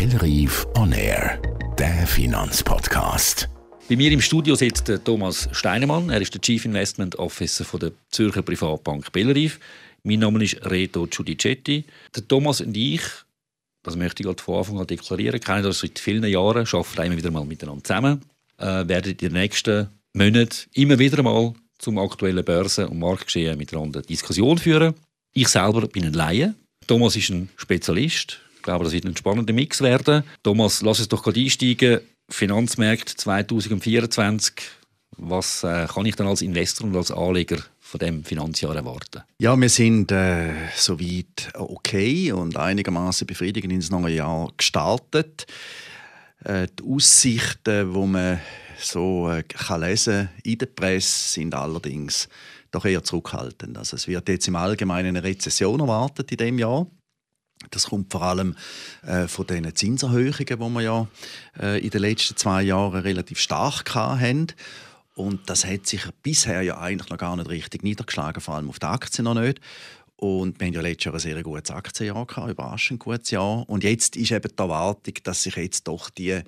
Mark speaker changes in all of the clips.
Speaker 1: Bellerive on Air, der Finanzpodcast.
Speaker 2: Bei mir im Studio sitzt Thomas Steinemann. Er ist der Chief Investment Officer von der Zürcher Privatbank Bellerive. Mein Name ist Reto Giudicetti. Der Thomas und ich, das möchte ich gerade von Anfang an deklarieren, kennen das seit vielen Jahren, arbeiten immer wieder mal miteinander zusammen, äh, werden in den nächsten Monaten immer wieder mal zum aktuellen Börsen- und Marktgeschehen miteinander Diskussion führen. Ich selber bin ein Laie. Thomas ist ein Spezialist. Ich glaube, das wird ein spannender Mix werden. Thomas, lass uns doch gerade einsteigen. Finanzmärkte 2024. Was äh, kann ich dann als Investor und als Anleger von dem Finanzjahr erwarten?
Speaker 3: Ja, wir sind äh, soweit okay und einigermaßen befriedigend ins neue Jahr gestartet. Äh, die Aussichten, die man so äh, kann lesen in der Presse, sind allerdings doch eher zurückhaltend. Also es wird jetzt im Allgemeinen eine Rezession erwartet in dem Jahr. Das kommt vor allem äh, von den Zinserhöhungen, die wir ja äh, in den letzten zwei Jahren relativ stark hatten. Und das hat sich bisher ja eigentlich noch gar nicht richtig niedergeschlagen, vor allem auf die Aktien noch nicht. Und wir haben ja letztes Jahr ein sehr gutes Aktienjahr gehabt, überraschend gutes Jahr. Und jetzt ist eben die Erwartung, dass sich jetzt doch die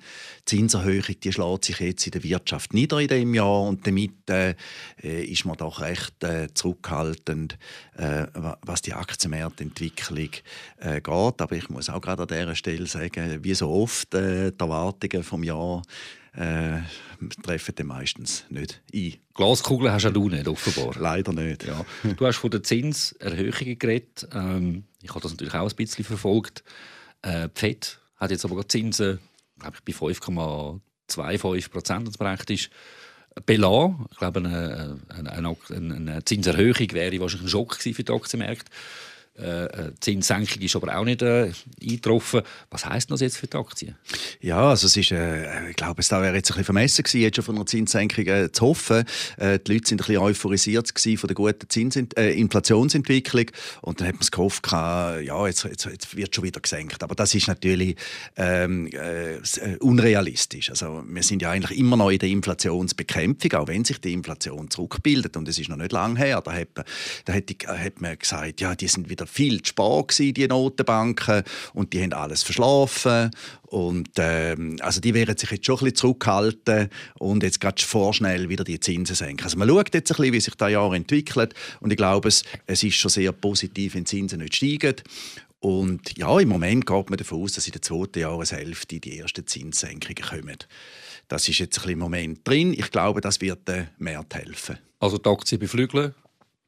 Speaker 3: Zinserhöhung, die schlägt sich jetzt in der Wirtschaft nieder in dem Jahr und damit äh, ist man doch recht äh, zurückhaltend, äh, was die Aktienmarktentwicklung äh, geht. Aber ich muss auch gerade an dieser Stelle sagen, wie so oft äh, die Erwartungen vom Jahr äh, treffen dann meistens nicht ein.
Speaker 2: Glaskugel hast du nicht, offenbar.
Speaker 3: Leider nicht.
Speaker 2: Ja. Du hast von den Zinserhöhungen geredet. Ähm, ich habe das natürlich auch ein bisschen verfolgt. Äh, die FED hat jetzt aber Zinsen glaube ich, bei 5,25 Prozent praktisch belassen. Ich glaube, eine, eine, eine Zinserhöhung wäre wahrscheinlich ein Schock für die Aktienmärkte. Äh, äh, Zinssenkung ist aber auch nicht äh, eingetroffen. Was heisst das jetzt für die Aktien?
Speaker 3: Ja, also es ist, äh, ich glaube, es wäre jetzt ein bisschen vermessen gewesen, jetzt schon von einer Zinssenkung äh, zu hoffen. Äh, die Leute sind ein bisschen euphorisiert von der guten Zins Inflationsentwicklung und dann hat man es gehofft, ja, jetzt, jetzt, jetzt wird schon wieder gesenkt. Aber das ist natürlich ähm, unrealistisch. Also wir sind ja eigentlich immer noch in der Inflationsbekämpfung, auch wenn sich die Inflation zurückbildet und es ist noch nicht lange her. Da hat, da hat, die, hat man gesagt, ja, die sind wieder wieder viel zu spät gewesen, die Notenbanken, und die haben alles verschlafen. Und ähm, also die werden sich jetzt schon ein bisschen zurückhalten und jetzt gerade vorschnell wieder die Zinsen senken. Also man schaut jetzt ein bisschen, wie sich das Jahr entwickelt und ich glaube, es, es ist schon sehr positiv, wenn die Zinsen nicht steigen. Und ja, im Moment geht man davon aus, dass in der zweiten Jahreshälfte die ersten Zinssenkungen kommen. Das ist jetzt ein bisschen im Moment drin. Ich glaube, das wird den Märkten helfen.
Speaker 2: Also die Aktien beflügeln,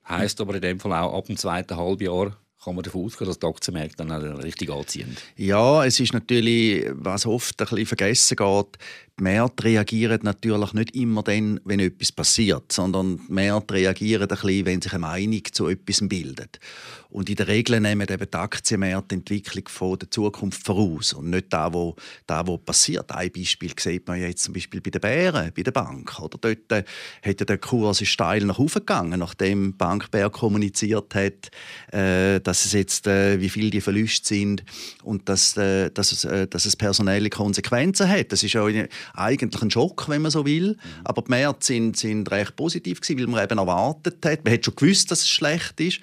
Speaker 2: heisst aber in dem Fall auch ab dem zweiten Halbjahr kann man davon ausgehen, dass die Aktienmärkte dann richtig anziehen?
Speaker 3: Ja, es ist natürlich, was oft ein bisschen vergessen geht, die Märkte reagieren natürlich nicht immer dann, wenn etwas passiert, sondern die Märkte reagieren ein bisschen, wenn sich eine Meinung zu etwas bildet. Und in der Regel nehmen eben die Aktienmärkte die Entwicklung von der Zukunft voraus und nicht da, wo, da, wo passiert. Ein Beispiel sieht man jetzt zum Beispiel bei den Bären, bei der Bank. Oder dort äh, hat der Kurs steil nach oben gegangen, nachdem die Bank kommuniziert hat, äh, dass es jetzt, äh, wie viel die Verluste sind und dass, dass, es, dass es personelle Konsequenzen hat. Das ist auch eigentlich ein Schock, wenn man so will. Mhm. Aber die Märkte sind, sind recht positiv gewesen, weil man eben erwartet hat. Man hat schon gewusst, dass es schlecht ist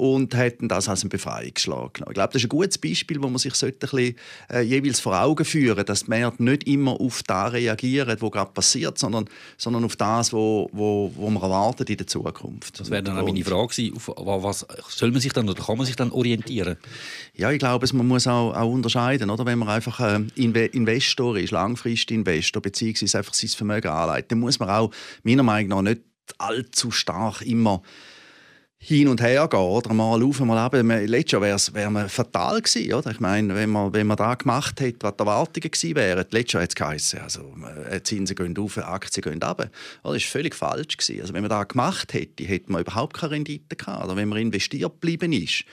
Speaker 3: und hätten das als einen Befreiungsschlag genommen. Ich glaube, das ist ein gutes Beispiel, wo man sich ein bisschen, äh, jeweils vor Augen führen dass die Märkte nicht immer auf das reagieren, was gerade passiert, sondern, sondern auf das, wo, wo, wo man erwartet in der Zukunft.
Speaker 2: Das wäre dann auch meine Frage gewesen, auf was soll man sich dann oder kann man sich dann orientieren?
Speaker 3: Ja, ich glaube, man muss auch, auch unterscheiden, oder? wenn man einfach äh, Investor ist, langfristig Investor, beziehungsweise einfach sein Vermögen anlegt, dann muss man auch meiner Meinung nach nicht allzu stark immer hin und her gehen, oder? Mal auf, mal ab. Letztes Jahr wäre wär fatal gewesen, oder? Ich meine, wenn man, wenn man da gemacht hätte, was die Erwartungen gewesen wären, letztes Jahr hat es geheißen, also, äh, Zinsen gehen auf, Aktien gehen ab. Das war völlig falsch gewesen. Also, wenn man da gemacht hätte, hätte man überhaupt keine Rendite gehabt. Oder wenn man investiert geblieben ist,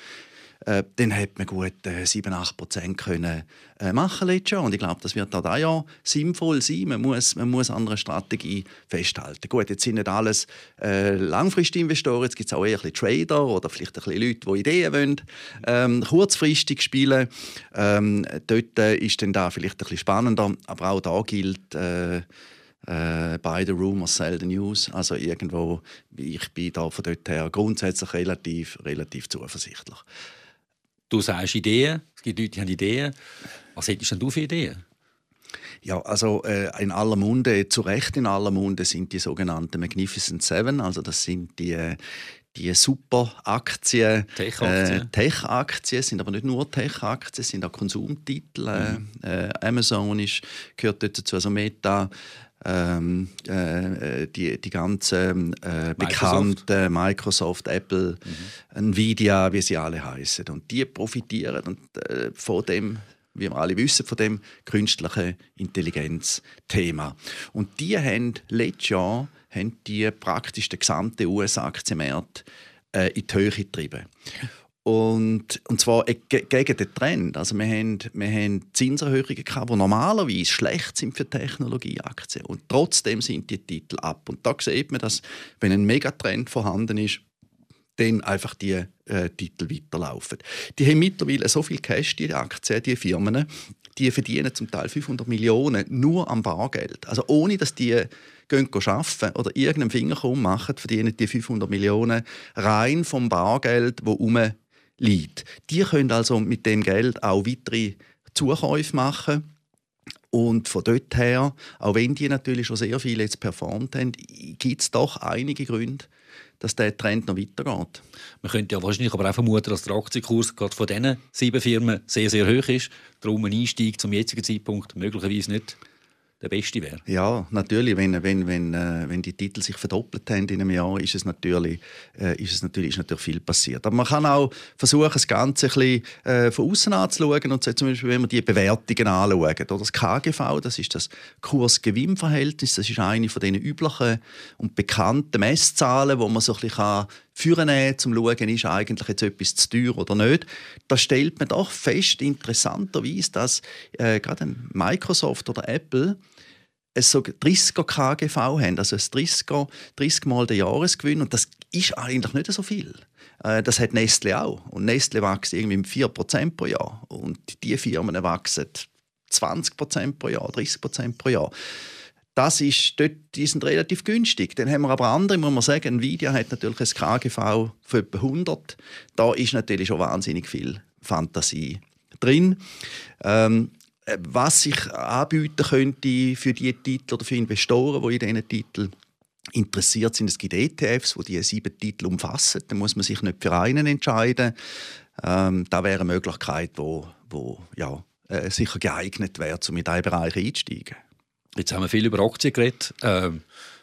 Speaker 3: äh, dann hat man gut äh, 7, 8 Prozent können äh, machen letztes. Und ich glaube, das wird auch Jahr sinnvoll sein. Man muss, man muss an einer Strategie festhalten. Gut, jetzt sind nicht alles äh, langfristige Investoren, jetzt gibt es auch eher ein Trader oder vielleicht ein bisschen Leute, die Ideen wollen, ähm, kurzfristig spielen. Ähm, dort äh, ist dann da vielleicht ein bisschen spannender, aber auch da gilt, äh, äh, buy the rumors, sell the news. Also irgendwo, ich bin da von dort her grundsätzlich relativ, relativ zuversichtlich.
Speaker 2: Du sagst Ideen, es gibt Leute, die haben Ideen. Was hättest denn du für Ideen?
Speaker 3: Ja, also äh, in aller Munde, zu Recht in aller Munde sind die sogenannten Magnificent Seven, also das sind die, die Superaktien,
Speaker 2: Tech-Aktien.
Speaker 3: Äh, Tech-Aktien sind aber nicht nur Tech-Aktien, sind auch Konsumtitel. Mhm. Äh, Amazon ist, gehört dazu, also Meta, ähm, äh, die, die ganzen äh, bekannten Microsoft, Apple, mhm. Nvidia, wie sie alle heißen. Und die profitieren und, äh, von dem wie wir alle wissen, von dem künstlichen Intelligenz-Thema. Und die haben letztes Jahr haben die praktisch den gesamten US-Aktienmarkt äh, in die Höhe getrieben. Und, und zwar äh, gegen den Trend. Also wir haben, wir haben Zinserhöhungen gehabt, die normalerweise schlecht sind für Technologieaktien. Und trotzdem sind die Titel ab. Und da sieht man, dass wenn ein Megatrend vorhanden ist, dann einfach die äh, Titel weiterlaufen. Die haben mittlerweile so viel Cash, die Aktien, die Firmen, die verdienen zum Teil 500 Millionen nur am Bargeld. Also ohne, dass die gehen arbeiten oder irgendeinen Fingerkrumm machen, verdienen die 500 Millionen rein vom Bargeld, wo liegt. Die können also mit dem Geld auch weitere Zukäufe machen. Und von dort her, auch wenn die natürlich schon sehr viel jetzt performt haben, gibt es doch einige Gründe, dass der Trend noch weitergeht.
Speaker 2: Man könnte ja wahrscheinlich aber auch vermuten, dass der Aktienkurs gerade von diesen sieben Firmen sehr, sehr hoch ist. Darum ein Einstieg zum jetzigen Zeitpunkt möglicherweise nicht der beste wäre.
Speaker 3: Ja, natürlich. Wenn, wenn, wenn, äh, wenn die Titel sich verdoppelt haben in einem Jahr, ist es natürlich, äh, ist es natürlich, ist natürlich viel passiert. Aber man kann auch versuchen, das Ganze ein bisschen äh, von außen anzuschauen. Und zum Beispiel, wenn man die Bewertungen anschauen. Oder das KGV, das ist das Kurs-Gewinn-Verhältnis. Das ist eine von den üblichen und bekannten Messzahlen, wo man so ein bisschen führen um zu schauen, ist eigentlich jetzt etwas zu teuer oder nicht. Da stellt man doch fest, interessanterweise, dass äh, gerade Microsoft oder Apple so 30er KGV haben, also ein 30er, 30 Mal den Jahresgewinn und das ist eigentlich nicht so viel. Äh, das hat Nestle auch. Und Nestle wächst irgendwie 4% pro Jahr. Und die Firmen wachsen 20% pro Jahr, 30% pro Jahr das ist dort, die sind relativ günstig. Dann haben wir aber andere, muss man sagen, Nvidia hat natürlich ein KGV von etwa 100. Da ist natürlich schon wahnsinnig viel Fantasie drin. Ähm, was sich anbieten könnte für die Titel oder für Investoren, die in diesen Titeln interessiert sind, es gibt ETFs, die diese sieben Titel umfassen. Da muss man sich nicht für einen entscheiden. Ähm, da wäre eine Möglichkeit, wo, wo ja, äh, sicher geeignet wäre, um in diesen Bereich einzusteigen.
Speaker 2: Jetzt haben wir viel über Aktien geredet. Ähm,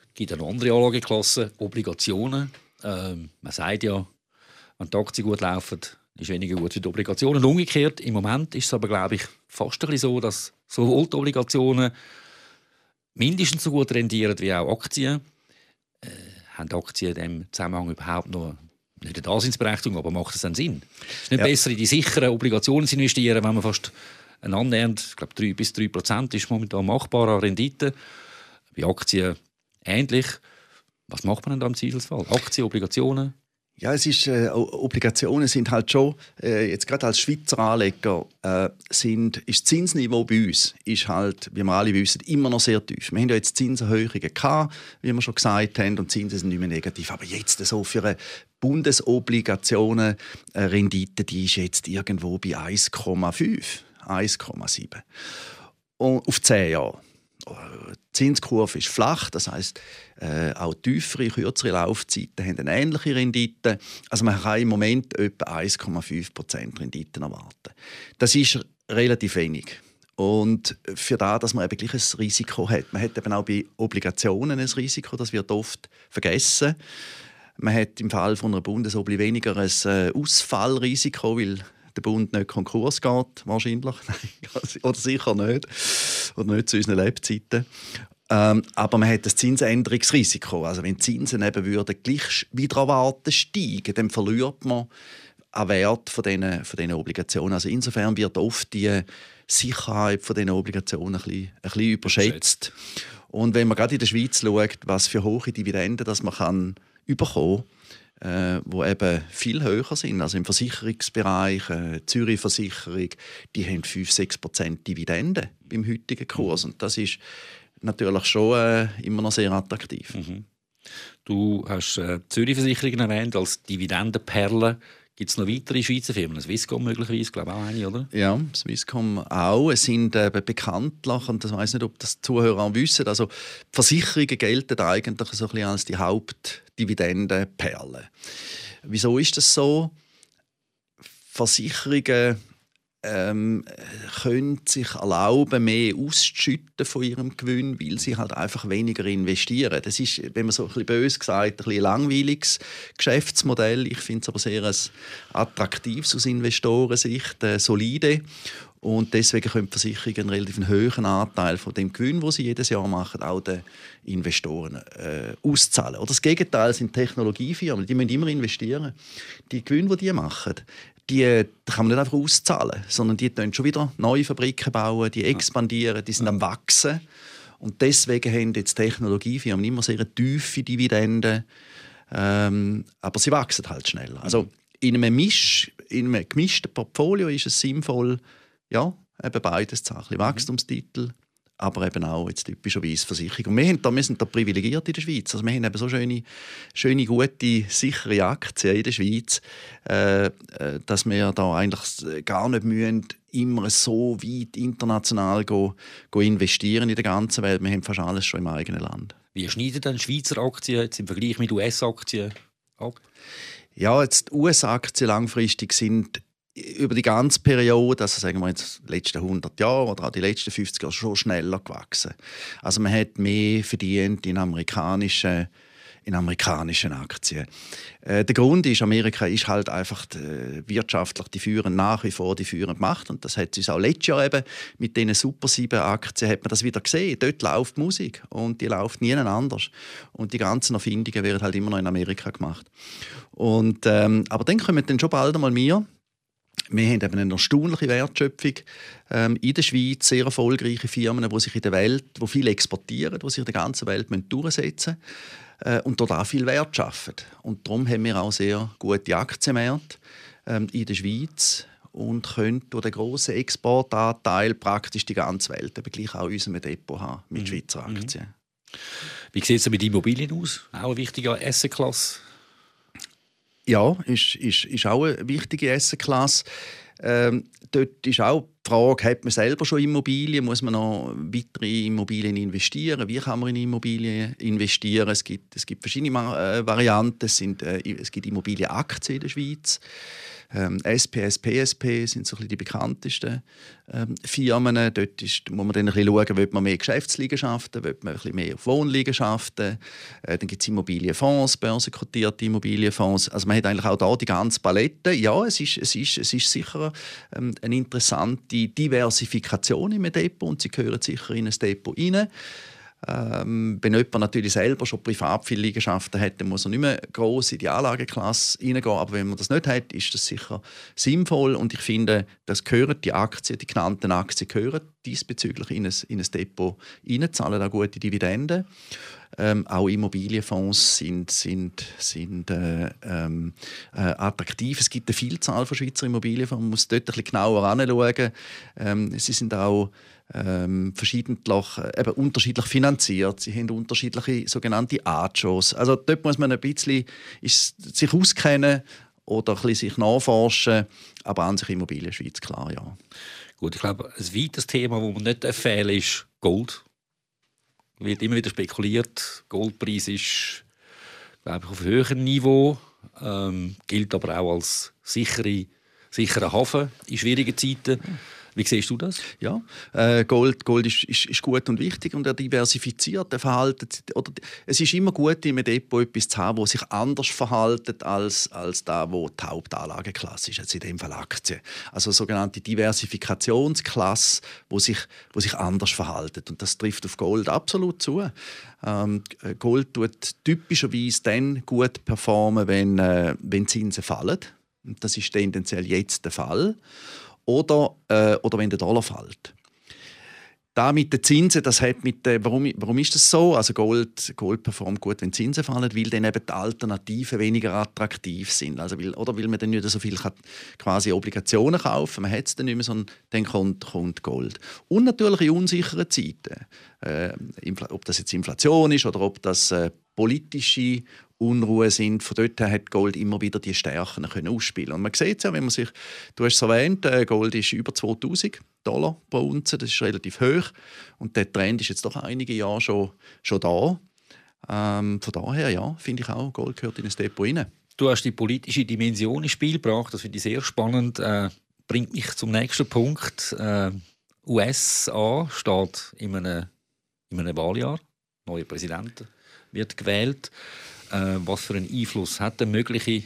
Speaker 2: es gibt eine andere Anlageklasse, Obligationen. Ähm, man sagt ja, wenn die Aktien gut laufen, ist weniger gut für die Obligationen. Umgekehrt, im Moment ist es aber, glaube ich, fast ein bisschen so, dass sowohl die Obligationen mindestens so gut rendieren wie auch Aktien. Äh, haben Aktien in diesem Zusammenhang überhaupt noch nicht eine Daseinsberechtigung, aber macht es dann Sinn? Es ist nicht ja. besser, in die sicheren Obligationen zu investieren, wenn man fast ein annähernd, ich glaube 3 bis 3 Prozent ist momentan machbarer Rendite. Bei Aktien ähnlich. Was macht man denn da im Zweifelsfall? Aktien, Obligationen?
Speaker 3: Ja, es ist, äh, Obligationen sind halt schon, äh, jetzt gerade als Schweizer Anleger, äh, sind, ist das Zinsniveau bei uns ist halt, wie wir alle wissen, immer noch sehr tief. Wir haben ja jetzt Zinserhöhungen gehabt, wie wir schon gesagt haben, und Zinsen sind nicht mehr negativ. Aber jetzt so für eine Bundesobligationen-Rendite, äh, die ist jetzt irgendwo bei 1,5. 1,7. Auf 10 Jahre. Die Zinskurve ist flach, das heißt äh, auch tiefere, kürzere Laufzeiten haben eine ähnliche Rendite. Also man kann im Moment etwa 1,5% Renditen erwarten. Das ist relativ wenig. Und für da, dass man eben gleich ein Risiko hat. Man hat eben auch bei Obligationen ein Risiko, das wird oft vergessen. Man hat im Fall von einer Bundesobli weniger ein äh, Ausfallrisiko, weil der Bund nicht Konkurs geht, wahrscheinlich. Oder sicher nicht. Oder nicht zu unseren Lebzeiten. Ähm, aber man hat das Zinsänderungsrisiko. Also wenn die Zinsen eben würden gleich wieder erwarten steigen, dann verliert man an Wert von diesen, von diesen Obligationen. Also insofern wird oft die Sicherheit von diesen Obligationen ein bisschen, ein bisschen überschätzt. Und wenn man gerade in der Schweiz schaut, was für hohe Dividenden das man kann bekommen kann, äh, wo eben viel höher sind. Also im Versicherungsbereich, äh, Zürich Versicherung, die haben 5-6 Prozent Dividende beim heutigen Kurs. Mhm. Und das ist natürlich schon äh, immer noch sehr attraktiv.
Speaker 2: Mhm. Du hast äh, Zürich Versicherungen erwähnt als Dividendenperle. Gibt es noch weitere Schweizer Firmen? Swisscom möglicherweise, glaube ich auch eine, oder?
Speaker 3: Ja, Swisscom auch. Es sind äh, bekanntlich, und das weiß nicht, ob das die Zuhörer wissen, also Versicherungen gelten eigentlich so ein bisschen als die Hauptdividendenperle. Wieso ist das so? Versicherungen ähm, können sich erlauben, mehr auszuschütten von ihrem Gewinn, weil sie halt einfach weniger investieren. Das ist, wenn man so ein bisschen böse gesagt, ein bisschen langweiliges Geschäftsmodell. Ich finde es aber sehr ein attraktives aus Investorensicht, äh, solide. Und deswegen können Versicherungen einen relativ hohen Anteil von dem Gewinn, den sie jedes Jahr machen, auch den Investoren äh, auszahlen. Oder das Gegenteil sind Technologiefirmen, die müssen immer investieren. Die Gewinne, die die machen, die, kann man nicht einfach auszahlen, sondern die bauen schon wieder neue Fabriken bauen, die expandieren, die sind am wachsen. Und deswegen haben jetzt Technologiefirmen immer sehr tiefe Dividenden, ähm, aber sie wachsen halt schneller. Also in einem, Misch, in einem gemischten Portfolio ist es sinnvoll, ja, eben beides zu haben. Ein Wachstumstitel, aber eben auch jetzt typischerweise Versicherung. Und wir, haben da, wir sind da privilegiert in der Schweiz. Also wir haben eben so schöne, schöne gute, sichere Aktien in der Schweiz, äh, äh dass wir da eigentlich gar nicht müssen, immer so weit international go, go investieren in der ganzen Welt. Wir haben fast alles schon im eigenen Land.
Speaker 2: Wie schneiden dann Schweizer Aktien jetzt im Vergleich mit US-Aktien ab?
Speaker 3: Ja, jetzt US-Aktien langfristig sind über die ganze Periode, also sagen wir jetzt die letzten 100 Jahre oder auch die letzten 50 Jahre, schon schneller gewachsen. Also man hat mehr verdient in amerikanischen in amerikanischen Aktien. Äh, der Grund ist, Amerika ist halt einfach äh, wirtschaftlich die führend nach wie vor die führend gemacht und das hat uns auch letztes Jahr eben mit diesen Super 7 Aktien hat man das wieder gesehen. Dort läuft Musik und die läuft nie anders und die ganzen Erfindungen werden halt immer noch in Amerika gemacht. Und, ähm, aber dann kommen dann schon bald einmal wir wir haben eben eine erstaunliche Wertschöpfung ähm, in der Schweiz, sehr erfolgreiche Firmen, die sich in der Welt, die viel exportieren, die sich in der ganzen Welt durchsetzen müssen äh, und dort auch viel Wert schaffen. Und darum haben wir auch sehr gute Aktienmärkte ähm, in der Schweiz und können durch den grossen Exportanteil praktisch die ganze Welt eben gleich auch unserem Depot haben mit mhm. Schweizer mhm. Aktien.
Speaker 2: Wie sieht es mit Immobilien aus? Auch eine wichtige Assetklasse?
Speaker 3: Ja, ist, ist, ist auch eine wichtige Essenklasse. Ähm, dort ist auch die Frage, hat man selber schon Immobilien? Muss man noch weitere Immobilien investieren? Wie kann man in Immobilien investieren? Es gibt, es gibt verschiedene äh, Varianten. Es, sind, äh, es gibt Immobilienaktien in der Schweiz. Ähm, SPS, PSP sind so ein die bekanntesten ähm, Firmen. Dort ist, muss man dann ein bisschen schauen, will man mehr Geschäftsliegenschaften, will man ein bisschen mehr Wohnliegenschaften. Äh, dann gibt es Immobilienfonds, börsenkotierte Immobilienfonds. Also man hat eigentlich auch da die ganze Palette. Ja, es ist, es ist, es ist sicher ähm, eine interessante Diversifikation im Depot und sie gehören sicher in ein Depot rein. Ähm, wenn jemand natürlich selber schon privat viele Liegenschaften hat, dann muss er nicht mehr gross in die Anlageklasse hineingehen. Aber wenn man das nicht hat, ist das sicher sinnvoll. Und ich finde, das gehören die Aktien, die genannten Aktien gehören diesbezüglich in ein, in ein Depot rein, zahlen auch gute Dividenden. Ähm, auch Immobilienfonds sind, sind, sind äh, ähm, äh, attraktiv. Es gibt eine Vielzahl von Schweizer Immobilienfonds. Man muss dort ein bisschen genauer anschauen. Ähm, sie sind auch ähm, verschiedentlich, äh, eben unterschiedlich finanziert. Sie haben unterschiedliche sogenannte Anschos. Also dort muss man ein bisschen ist, sich auskennen oder ein bisschen sich nachforschen. Aber an sich Immobilien Schweiz, klar, ja.
Speaker 2: Gut, ich glaube, ein weiteres Thema, das man nicht fehlen ist Gold. Wird immer wieder spekuliert. Goldpreis ist, glaube ich, auf höherem Niveau. Ähm, gilt aber auch als sichere, sicherer Hafen in schwierigen Zeiten. Wie siehst du das?
Speaker 3: Ja, äh, Gold, Gold ist, ist, ist, gut und wichtig und er diversifiziert er verhaltet. Oder, es ist immer gut, in einem Depot etwas zu haben, das sich anders verhaltet als, als da, wo die Hauptanlageklasse ist, also in dem Fall Aktien. Also eine sogenannte Diversifikationsklasse, wo sich, wo sich anders verhaltet und das trifft auf Gold absolut zu. Ähm, Gold tut typischerweise dann gut performen, wenn, äh, wenn Zinsen fallen. Das ist tendenziell jetzt der Fall oder, äh, oder wenn der Dollar fällt. Da mit den Zinsen, das hat mit, äh, warum, warum ist das so? Also Gold, Gold performt gut, wenn Zinsen fallen, weil dann eben die Alternativen weniger attraktiv sind. Also weil, oder weil man dann nicht so viel kann, quasi Obligationen kaufen man hat es dann nicht mehr, sondern dann kommt, kommt Gold. Und natürlich in unsicheren Zeiten, äh, ob das jetzt Inflation ist oder ob das äh, politische Unruhe sind. Von dort her hat Gold immer wieder die Stärken können ausspielen. Und man sieht es ja, wenn man sich, du hast es erwähnt, äh, Gold ist über 2000 Dollar pro Unze, das ist relativ hoch. Und der Trend ist jetzt doch einige Jahre schon, schon da. Ähm, von daher, ja, finde ich auch, Gold gehört in ein Depot rein.
Speaker 2: Du hast die politische Dimension ins Spiel gebracht, das finde ich sehr spannend. Äh, bringt mich zum nächsten Punkt. Äh, USA steht in einem, in einem Wahljahr. Neuer Präsident wird gewählt. Äh, was für einen Einfluss hat der mögliche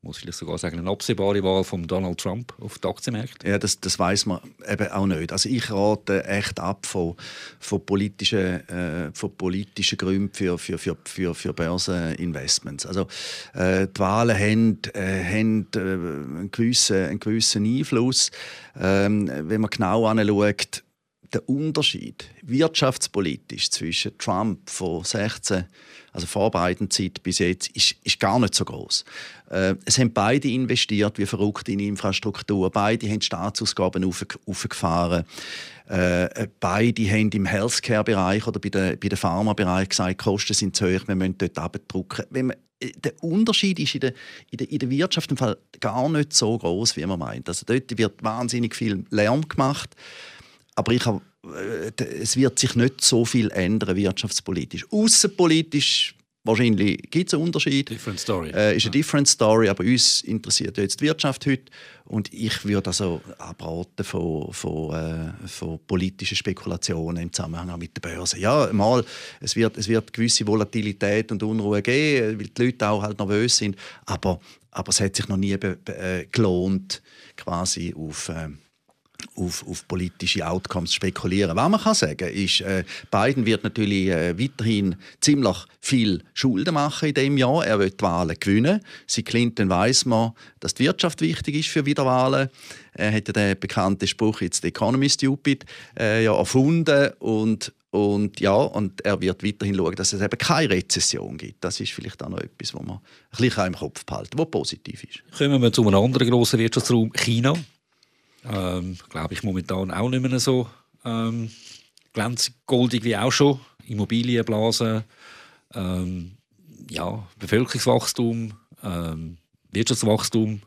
Speaker 2: muss ich sogar sagen, eine absehbare Wahl von Donald Trump auf die Aktienmärkte?
Speaker 3: Ja, das, das weiß man eben auch nicht. Also ich rate echt ab von, von, politischen, äh, von politischen Gründen für, für, für, für, für Börseninvestments. Also äh, die Wahlen haben, äh, haben äh, einen, gewissen, einen gewissen Einfluss. Ähm, wenn man genau anschaut, der Unterschied wirtschaftspolitisch zwischen Trump von 16 also vor beiden Zeit bis jetzt, ist, ist gar nicht so groß. Äh, es haben beide investiert wie verrückt in Infrastruktur. Beide haben Staatsausgaben aufgefahren. Äh, beide haben im Healthcare-Bereich oder bei den, bei den Pharma-Bereich gesagt, die Kosten sind zu hoch, wir müssen dort abdrucken. Äh, der Unterschied ist in der, in der, in der Wirtschaft im Fall gar nicht so groß, wie man meint. Also dort wird wahnsinnig viel Lärm gemacht. Aber ich habe äh, es wird sich nicht so viel ändern wirtschaftspolitisch. Außenpolitisch wahrscheinlich gibt es einen Unterschied.
Speaker 2: Different story.
Speaker 3: Äh, ist eine different story, aber uns interessiert jetzt die Wirtschaft heute und ich würde also abraten von, von, äh, von politischen Spekulationen im Zusammenhang mit der Börse. Ja, mal, es wird, es wird gewisse Volatilität und Unruhe geben, weil die Leute auch halt nervös sind, aber, aber es hat sich noch nie äh, gelohnt, quasi auf... Äh, auf, auf politische Outcomes spekulieren. Was man kann sagen ist, äh, Biden wird natürlich äh, weiterhin ziemlich viel Schulden machen in dem Jahr. Er wird die Wahlen gewinnen. Sie Clinton weiß man, dass die Wirtschaft wichtig ist für Wiederwahlen. Er hat ja den bekannten Spruch jetzt «The economy stupid» äh, ja, erfunden und und ja, und er wird weiterhin schauen, dass es eben keine Rezession gibt. Das ist vielleicht auch noch etwas, was man ein bisschen im Kopf behalten was positiv ist.
Speaker 2: Kommen wir zu einem anderen grossen Wirtschaftsraum, China. Ähm, Glaube ich momentan auch nicht mehr so ähm, glänzgoldig wie auch schon. Immobilienblase, ähm, ja, Bevölkerungswachstum, ähm, Wirtschaftswachstum,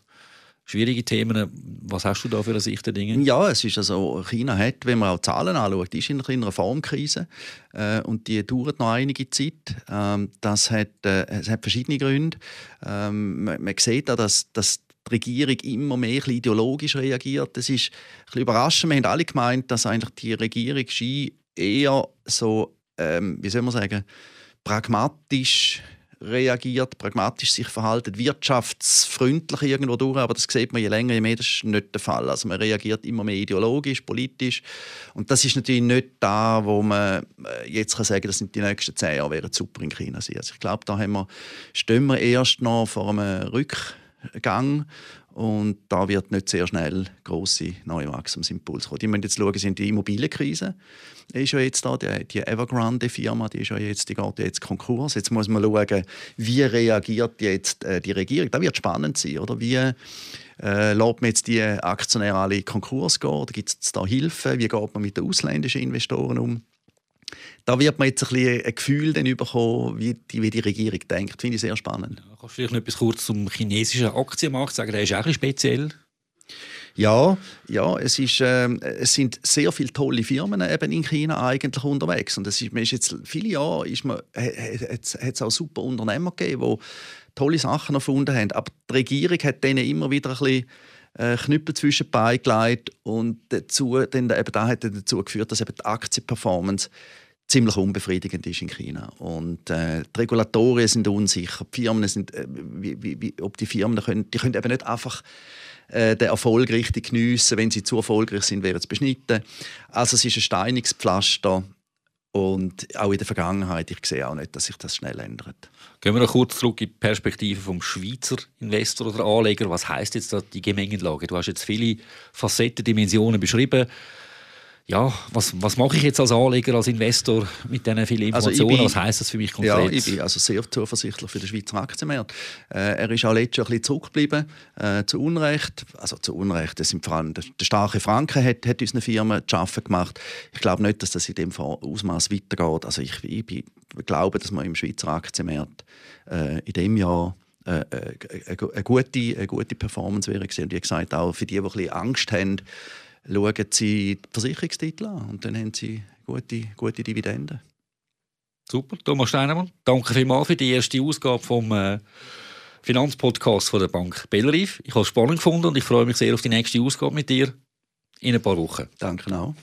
Speaker 2: schwierige Themen. Was hast du da für eine Sicht der Dinge?
Speaker 3: Ja, es ist also, China hat, wenn man auch Zahlen anschaut, ist in einer Formkrise äh, und die dauert noch einige Zeit. Ähm, das hat, äh, es hat verschiedene Gründe. Ähm, man, man, sieht auch, dass, dass die Regierung immer mehr ideologisch reagiert. Das ist ein überraschend. Wir haben alle gemeint, dass eigentlich die Regierung eher so, ähm, wie soll man sagen, pragmatisch reagiert, pragmatisch sich verhalten, wirtschaftsfreundlich irgendwo durch, aber das sieht man je länger, je mehr, das ist nicht der Fall. Also man reagiert immer mehr ideologisch, politisch und das ist natürlich nicht da, wo man äh, jetzt kann sagen, das sind die nächsten zehn Jahre wären super in China sein. Also ich glaube, da haben wir, stehen wir erst noch vor einem Rück Gang. Und da wird nicht sehr schnell große neue Wachstumsimpuls kommen. Die müssen jetzt schauen, sind die Immobilienkrise ist ja jetzt da, die, die Evergrande-Firma, die ist ja jetzt, die geht jetzt Konkurs. Jetzt muss man schauen, wie reagiert jetzt äh, die Regierung. Das wird spannend sein, oder? Wie äh, lässt man jetzt die Aktionäre alle Konkurs gehen? Gibt es da Hilfe? Wie geht man mit den ausländischen Investoren um? Da wird man jetzt ein, bisschen ein Gefühl dann bekommen, wie die, wie die Regierung denkt. Finde ich sehr spannend.
Speaker 2: Ja, kannst du vielleicht noch etwas kurz zum chinesischen Aktienmarkt sagen? Der ist auch ein bisschen speziell.
Speaker 3: Ja, ja es, ist, äh, es sind sehr viele tolle Firmen eben in China eigentlich unterwegs. Und es ist, man ist jetzt viele Jahre ist man, hat es auch super Unternehmer gegeben, die tolle Sachen erfunden haben. Aber die Regierung hat denen immer wieder ein bisschen äh, Knüppel zwischen die und dazu, dann, eben, das hat dazu geführt, dass eben die Aktienperformance ziemlich unbefriedigend ist in China. Und äh, die Regulatorien sind unsicher. Die Firmen sind, äh, wie, wie, wie, ob die Firmen können, die können eben nicht einfach äh, den Erfolg richtig geniessen. Wenn sie zu erfolgreich sind, werden sie beschnitten. Also es ist ein steiniges Pflaster. Und auch in der Vergangenheit, ich sehe auch nicht, dass sich das schnell ändert.
Speaker 2: Gehen wir noch kurz zurück in die Perspektive vom Schweizer Investor oder Anleger. Was heißt jetzt die Gemengenlage? Du hast jetzt viele Facetten, Dimensionen beschrieben ja, was, was mache ich jetzt als Anleger, als Investor mit diesen vielen
Speaker 3: Also
Speaker 2: Informationen?
Speaker 3: bin-
Speaker 2: was heisst das für mich
Speaker 3: Ja,
Speaker 2: konkret?
Speaker 3: ich bin also sehr zuversichtlich für den Schweizer Aktienmarkt. Äh, er ist auch letztes Jahr ein bisschen zurückgeblieben, äh, zu Unrecht. Also zu Unrecht, das sind vor allem der, der starke Franken hat, hat unseren Firmen zu arbeiten gemacht. Ich glaube nicht, dass das in dem Fall Ausmaß weitergeht. Also ich, ich, bin- ich glaube, dass wir im Schweizer Aktienmarkt äh, in dem Jahr äh, äh, eine, eine, gute, eine gute Performance wäre gesehen. Und wie gesagt, auch für die, die ein bisschen Angst haben, schauen sie die Versicherungstitel an und dann haben sie gute, gute Dividenden.
Speaker 2: Super, Thomas Steinemann, danke vielmals für die erste Ausgabe vom äh, Finanzpodcast von der Bank Bellerive. Ich habe es spannend gefunden und ich freue mich sehr auf die nächste Ausgabe mit dir in ein paar Wochen.
Speaker 3: Danke auch.